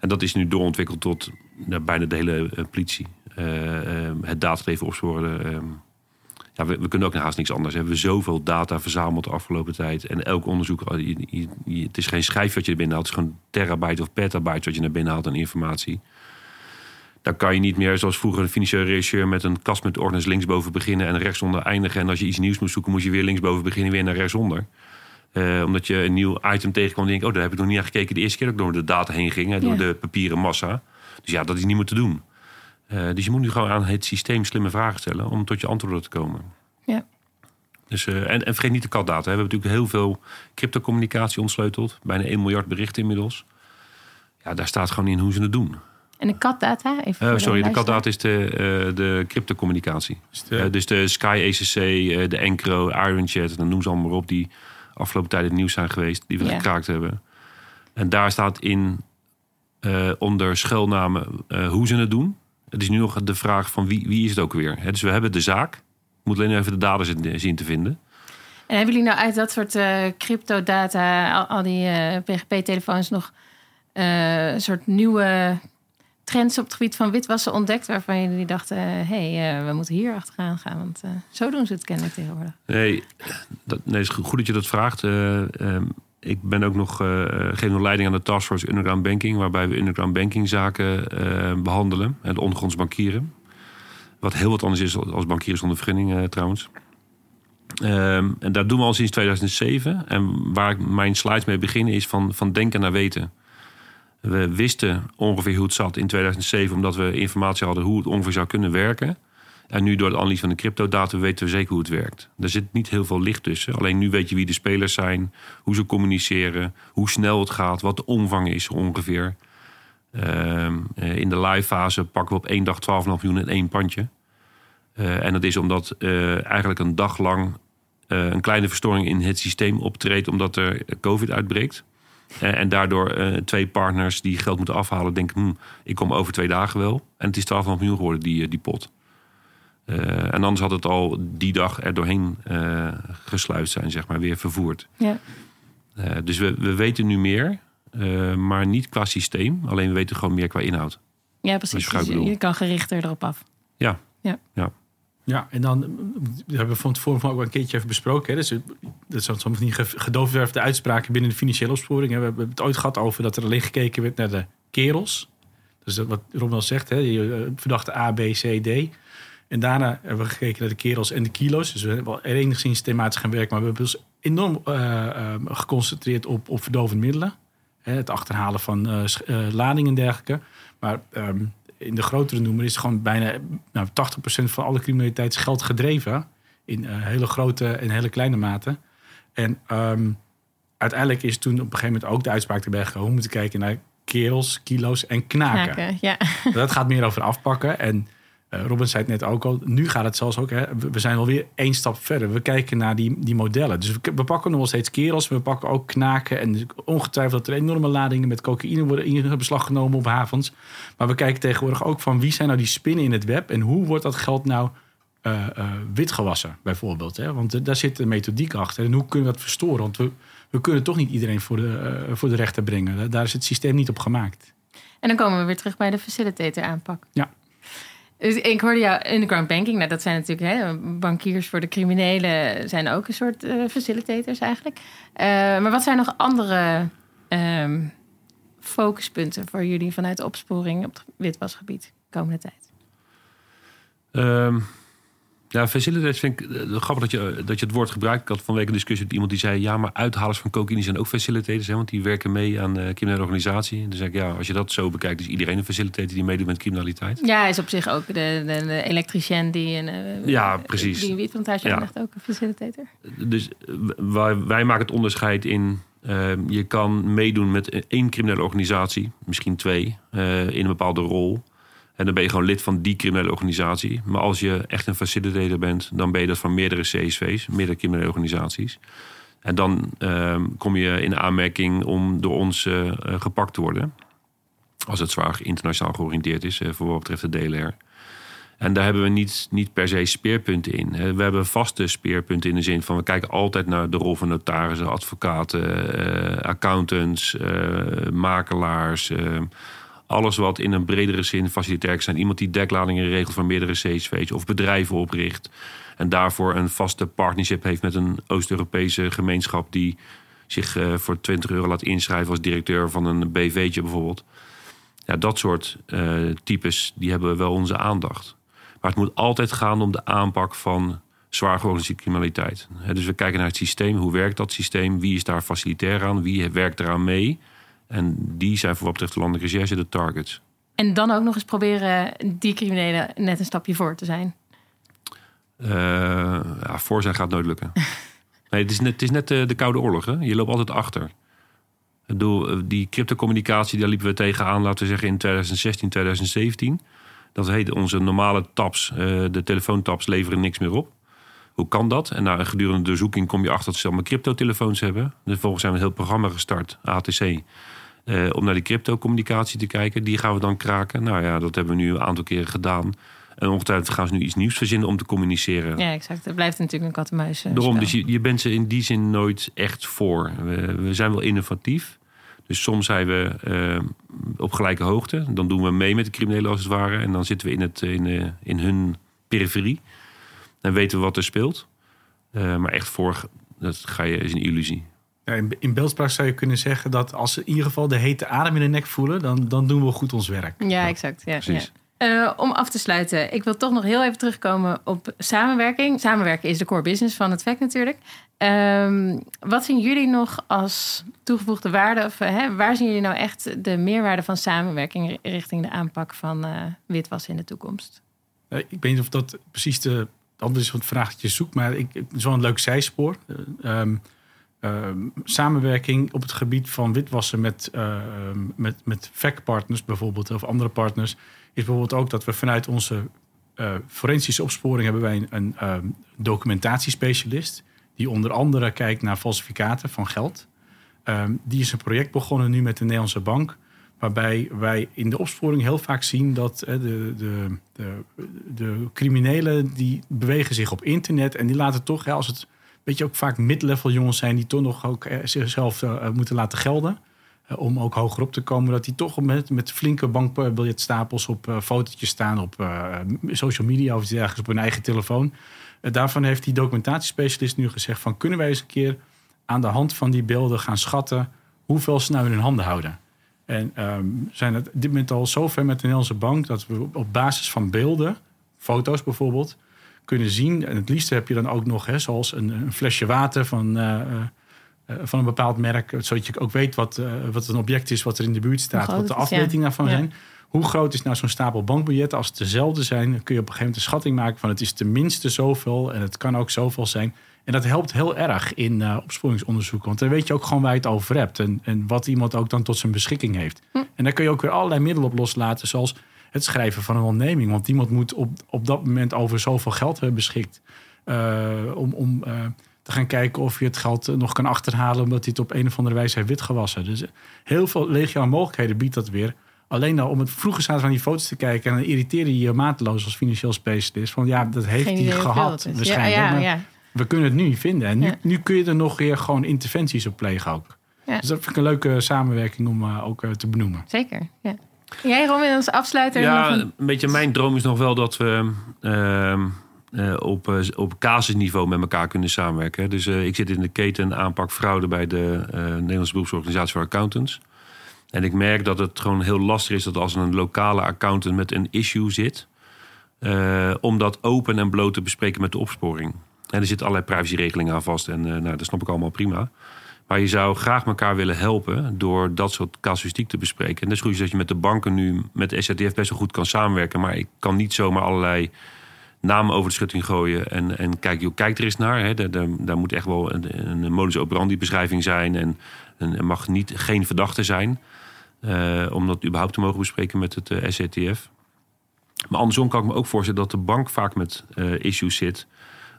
En dat is nu doorontwikkeld tot bijna de hele politie. Ehm, het datadreven opsporen... Ja, we, we, kunnen ook haast niks anders. We hebben zoveel data verzameld de afgelopen tijd. En elk onderzoek, je, je, het is geen schijf wat je er binnen haalt. Het is gewoon terabyte of petabyte wat je naar binnen haalt aan informatie. Dan kan je niet meer, zoals vroeger een financieel regisseur... met een kast met ordners linksboven beginnen en rechtsonder eindigen. En als je iets nieuws moest zoeken, moest je weer linksboven beginnen... weer naar rechtsonder. Uh, omdat je een nieuw item tegenkwam en denk oh, daar heb ik nog niet naar gekeken. De eerste keer dat ik door de data heen ging, door de papieren massa. Dus ja, dat is niet meer te doen. Uh, dus je moet nu gewoon aan het systeem slimme vragen stellen... om tot je antwoorden te komen. Ja. Dus, uh, en, en vergeet niet de katdata. We hebben natuurlijk heel veel cryptocommunicatie ontsleuteld. Bijna 1 miljard berichten inmiddels. Ja, daar staat gewoon in hoe ze het doen. En de katdata? Uh, sorry, de katdata is de, uh, de cryptocommunicatie. Dus de, uh, dus de Sky ACC, de Encro, IronChat, dan noem ze allemaal maar op... die afgelopen tijd het nieuws zijn geweest, die we ja. gekraakt hebben. En daar staat in onder schuilnamen hoe ze het doen. Het is nu nog de vraag van wie, wie is het ook weer. He, dus we hebben de zaak. Moet alleen even de daders zien te vinden. En hebben jullie nou uit dat soort cryptodata, al, al die PGP-telefoons nog een soort nieuwe trends op het gebied van witwassen ontdekt waarvan jullie dachten: hé, hey, uh, we moeten hier achteraan gaan? Want uh, zo doen ze het kennelijk tegenwoordig. Nee, dat, nee, is goed dat je dat vraagt. Uh, ik ben ook nog geen leiding aan de Taskforce Underground Banking, waarbij we underground banking zaken behandelen en ondergronds bankieren. Wat heel wat anders is als bankieren zonder vergunning trouwens. Um, en dat doen we al sinds 2007. En waar mijn slides mee beginnen is van, van denken naar weten. We wisten ongeveer hoe het zat in 2007, omdat we informatie hadden hoe het ongeveer zou kunnen werken. En nu door de analyse van de cryptodata weten we zeker hoe het werkt. Er zit niet heel veel licht tussen. Alleen nu weet je wie de spelers zijn, hoe ze communiceren, hoe snel het gaat, wat de omvang is ongeveer. Uh, in de live fase pakken we op één dag 12,5 miljoen in één pandje. Uh, en dat is omdat uh, eigenlijk een dag lang een kleine verstoring in het systeem optreedt omdat er COVID uitbreekt. Eh, en daardoor twee partners die geld moeten afhalen denken... Hm, ik kom over twee dagen wel. En het is 12,5 miljoen geworden, die, eh, die pot. Uh, en anders had het al die dag er doorheen gesluist zijn, zeg maar, weer vervoerd. Ja. dus we, we weten nu meer, maar niet qua systeem. Alleen we weten gewoon meer qua inhoud. Ja, precies. Dus je kan gerichter erop af. Ja. ja. ja. Ja, en dan hebben we van tevoren ook een keertje even besproken. Hè? Dus dat zijn soms niet gedoofwerfde uitspraken binnen de financiële opsporing. We hebben het ooit gehad over dat er alleen gekeken werd naar de kerels. Dus wat Ron al zegt, hè? verdachte A, B, C, D. En daarna hebben we gekeken naar de kerels en de kilo's. Dus we hebben wel enigszins thematisch gaan werken. Maar we hebben dus enorm uh, uh, geconcentreerd op, op verdovende middelen. Hè, het achterhalen van uh, ladingen en dergelijke. Maar um, in de grotere noemer is gewoon bijna nou, 80% van alle criminaliteit geld gedreven. In hele grote en hele kleine mate. En um, uiteindelijk is toen op een gegeven moment ook de uitspraak erbij gekomen. We moeten kijken naar kerels, kilo's en knaken. knaken ja. Dat gaat meer over afpakken. En Robin zei het net ook al. Nu gaat het zelfs ook. Hè, we zijn alweer één stap verder. We kijken naar die, die modellen. Dus we, we pakken nog wel steeds kerels. We pakken ook knaken. En ongetwijfeld dat er enorme ladingen met cocaïne worden in beslag genomen op havens. Maar we kijken tegenwoordig ook van wie zijn nou die spinnen in het web. En hoe wordt dat geld nou uh, uh, witgewassen, bijvoorbeeld. Hè? Want daar zit een methodiek achter. En hoe kunnen we dat verstoren? Want we, we kunnen toch niet iedereen voor de, voor de rechter brengen. Daar is het systeem niet op gemaakt. En dan komen we weer terug bij de facilitator aanpak. Ja. Dus ik hoorde jou underground banking. Nou, dat zijn natuurlijk hè, bankiers voor de criminelen. Zijn ook een soort uh, facilitators eigenlijk. Uh, maar wat zijn nog andere um, focuspunten voor jullie vanuit opsporing op het witwasgebied komende tijd? Um, ja, facilitators vind ik uh, grappig dat je, dat je het woord gebruikt. Ik had van week een discussie met iemand die zei... ja, maar uithalers van cocaïne zijn ook facilitators. Hè, want die werken mee aan de criminele organisatie. En dan zeg ik, ja, als je dat zo bekijkt... is iedereen een facilitator die meedoet met criminaliteit. Ja, is op zich ook de, de, de elektricien die een, uh, ja, precies. Die een wietplantage ja. ook een facilitator. Dus wij, wij maken het onderscheid in... Uh, je kan meedoen met één criminele organisatie, misschien twee, uh, in een bepaalde rol. En dan ben je gewoon lid van die criminele organisatie. Maar als je echt een facilitator bent, dan ben je dat van meerdere CSV's, meerdere criminele organisaties. En dan uh, kom je in aanmerking om door ons uh, gepakt te worden. Als het zwaar internationaal georiënteerd is, uh, voor wat betreft de DLR. En daar hebben we niet, niet per se speerpunten in. We hebben vaste speerpunten in de zin van we kijken altijd naar de rol van notarissen, advocaten, accountants, makelaars alles wat in een bredere zin facilitair zijn. Iemand die dekladingen regelt van meerdere CSV's of bedrijven opricht. En daarvoor een vaste partnership heeft met een Oost-Europese gemeenschap die zich uh, voor 20 euro laat inschrijven als directeur van een BV'tje bijvoorbeeld. Ja, dat soort uh, types, die hebben wel onze aandacht. Maar het moet altijd gaan om de aanpak van zwaar georganiseerde criminaliteit. Dus we kijken naar het systeem. Hoe werkt dat systeem? Wie is daar facilitair aan? Wie werkt eraan mee? En die zijn voor wat betreft de landelijke recherche de targets. En dan ook nog eens proberen die criminelen net een stapje voor te zijn. Uh, ja, voor zijn gaat nooit lukken. nee, het is net, het is net de, de Koude Oorlog. Hè? Je loopt altijd achter. Ik bedoel, die cryptocommunicatie, daar liepen we tegenaan, laten we zeggen, in 2016, 2017. Dat heet onze normale tabs, uh, de telefoontabs, leveren niks meer op. Hoe kan dat? En na een gedurende doorzoeking kom je achter dat ze allemaal cryptotelefoons hebben. Vervolgens zijn we een heel programma gestart, ATC. Uh, om naar die crypto-communicatie te kijken. Die gaan we dan kraken. Nou ja, dat hebben we nu een aantal keren gedaan. En ongetwijfeld gaan ze nu iets nieuws verzinnen om te communiceren. Ja, exact. Het blijft natuurlijk een kat en muis. Daarom, dus je, je bent ze in die zin nooit echt voor. We, we zijn wel innovatief. Dus soms zijn we uh, op gelijke hoogte. Dan doen we mee met de criminelen als het ware. En dan zitten we in, het, in, uh, in hun periferie. Dan weten we wat er speelt. Maar echt voor, dat ga je, is een illusie. Ja, in, in beeldspraak zou je kunnen zeggen dat als ze in ieder geval de hete adem in de nek voelen, dan, dan doen we goed ons werk. Ja, exact. Ja, Precies. Ja. Uh, om af te sluiten, ik wil toch nog heel even terugkomen op samenwerking. Samenwerken is de core business van het VEC natuurlijk. Um, wat zien jullie nog als toegevoegde waarde? Of hè, waar zien jullie nou echt de meerwaarde van samenwerking richting de aanpak van uh, witwas in de toekomst? Uh, ik weet niet of dat precies de antwoord is van het vraag dat je zoekt, maar ik, het is wel een leuk zijspoor. Um, uh, samenwerking op het gebied van witwassen met, uh, met, met VEC-partners bijvoorbeeld, of andere partners, is bijvoorbeeld ook dat we vanuit onze uh, forensische opsporing hebben wij een, een documentatiespecialist, die onder andere kijkt naar falsificaten van geld. Die is een project begonnen nu met de Nederlandse Bank, waarbij wij in de opsporing heel vaak zien dat de, de, de, de criminelen die bewegen zich op internet en die laten toch, als het weet je ook vaak mid-level jongens zijn die toch nog ook eh, zichzelf uh, moeten laten gelden. Om ook hoger op te komen. Dat die toch met, met flinke bankbiljetstapels op uh, fotootjes staan op social media of ergens op hun eigen telefoon. daarvan heeft die documentatiespecialist nu gezegd van kunnen wij eens een keer aan de hand van die beelden gaan schatten hoeveel ze nou in hun handen houden. En um, zijn het dit moment al zover met de Nederlandse bank dat we op basis van beelden foto's bijvoorbeeld, kunnen zien. En het liefst heb je dan ook nog, hè, zoals een, een flesje water van, uh, uh, van een bepaald merk, zodat je ook weet wat, uh, wat een object is wat er in de buurt staat, wat de afmetingen daarvan ja. zijn. Hoe groot is nou zo'n stapel bankbiljetten? Als het dezelfde zijn, dan kun je op een gegeven moment een schatting maken van het is tenminste zoveel en het kan ook zoveel zijn. En dat helpt heel erg in uh, opsporingsonderzoek. Want dan weet je ook gewoon waar je het over hebt. En, en wat iemand ook dan tot zijn beschikking heeft. Hm. En daar kun je ook weer allerlei middelen op loslaten. Zoals het schrijven van een onderneming. Want iemand moet op, op dat moment over zoveel geld hebben beschikt. Uh, om om uh, te gaan kijken of je het geld nog kan achterhalen. Omdat hij het op een of andere wijze heeft witgewassen. Dus heel veel legio aan mogelijkheden biedt dat weer. Alleen al om het vroeger staat van die foto's te kijken. En dan irriteerde je je mateloos als financieel specialist. Van ja, dat heeft hij gehad. Waarschijnlijk. Ja, ja, ja we kunnen het nu niet vinden. En nu, nu kun je er nog weer gewoon interventies op plegen ook. Dus dat vind ik een leuke samenwerking om uh, ook te benoemen. Zeker, ja. Jij, Robin, als afsluiter? Ja, een... een beetje mijn droom is nog wel dat we uh, op, op casusniveau met elkaar kunnen samenwerken. Dus ik zit in de keten aanpak fraude bij de Nederlandse beroepsorganisatie voor accountants. En ik merk dat het gewoon heel lastig is dat als een lokale accountant met een issue zit... om dat open en bloot te bespreken met de opsporing. En er zitten allerlei privacyregelingen aan vast. En nou, dat snap ik allemaal prima. Maar je zou graag elkaar willen helpen door dat soort casuïstiek te bespreken. En dat is goed dat je met de banken nu, met de SRTF best wel goed kan samenwerken. Maar ik kan niet zomaar allerlei namen over de schutting gooien. En, en kijk, joh, kijk er eens naar. Hè. Daar, daar, moet echt wel een, een modus operandi beschrijving zijn. En, er mag niet, geen verdachte zijn. Uh, om dat überhaupt te mogen bespreken met het uh. Maar andersom kan ik me ook voorstellen dat de bank vaak met uh, issues zit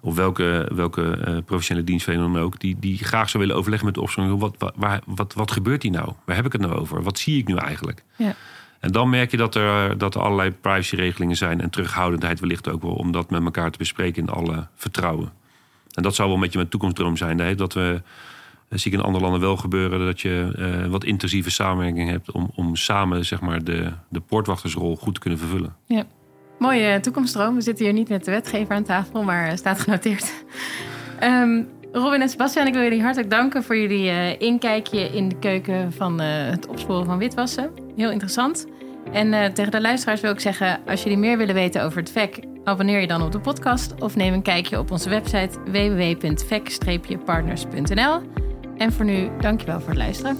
of welke, welke uh, professionele dienstverlener dan ook, die, die graag zou willen overleggen met de opsporing. Wat, wat, waar, wat, wat gebeurt hier nou? Waar heb ik het nou over? Wat zie ik nu eigenlijk? Ja. En dan merk je dat er, dat er allerlei privacyregelingen zijn en terughoudendheid wellicht ook wel om dat met elkaar te bespreken in alle vertrouwen. En dat zou wel een beetje mijn toekomstdroom zijn. Dat we, dat zie ik in andere landen wel gebeuren, dat je uh, wat intensieve samenwerking hebt om, om samen zeg maar, de, de poortwachtersrol goed te kunnen vervullen. Ja. Mooie toekomststroom. We zitten hier niet met de wetgever aan tafel, maar staat genoteerd. Um, Robin en Sebastian, ik wil jullie hartelijk danken voor jullie uh, inkijkje in de keuken van het opsporen van witwassen. Heel interessant. En tegen de luisteraars wil ik zeggen, als jullie meer willen weten over het VEC, abonneer je dan op de podcast of neem een kijkje op onze website www.vec-partners.nl. En voor nu, dankjewel voor het luisteren.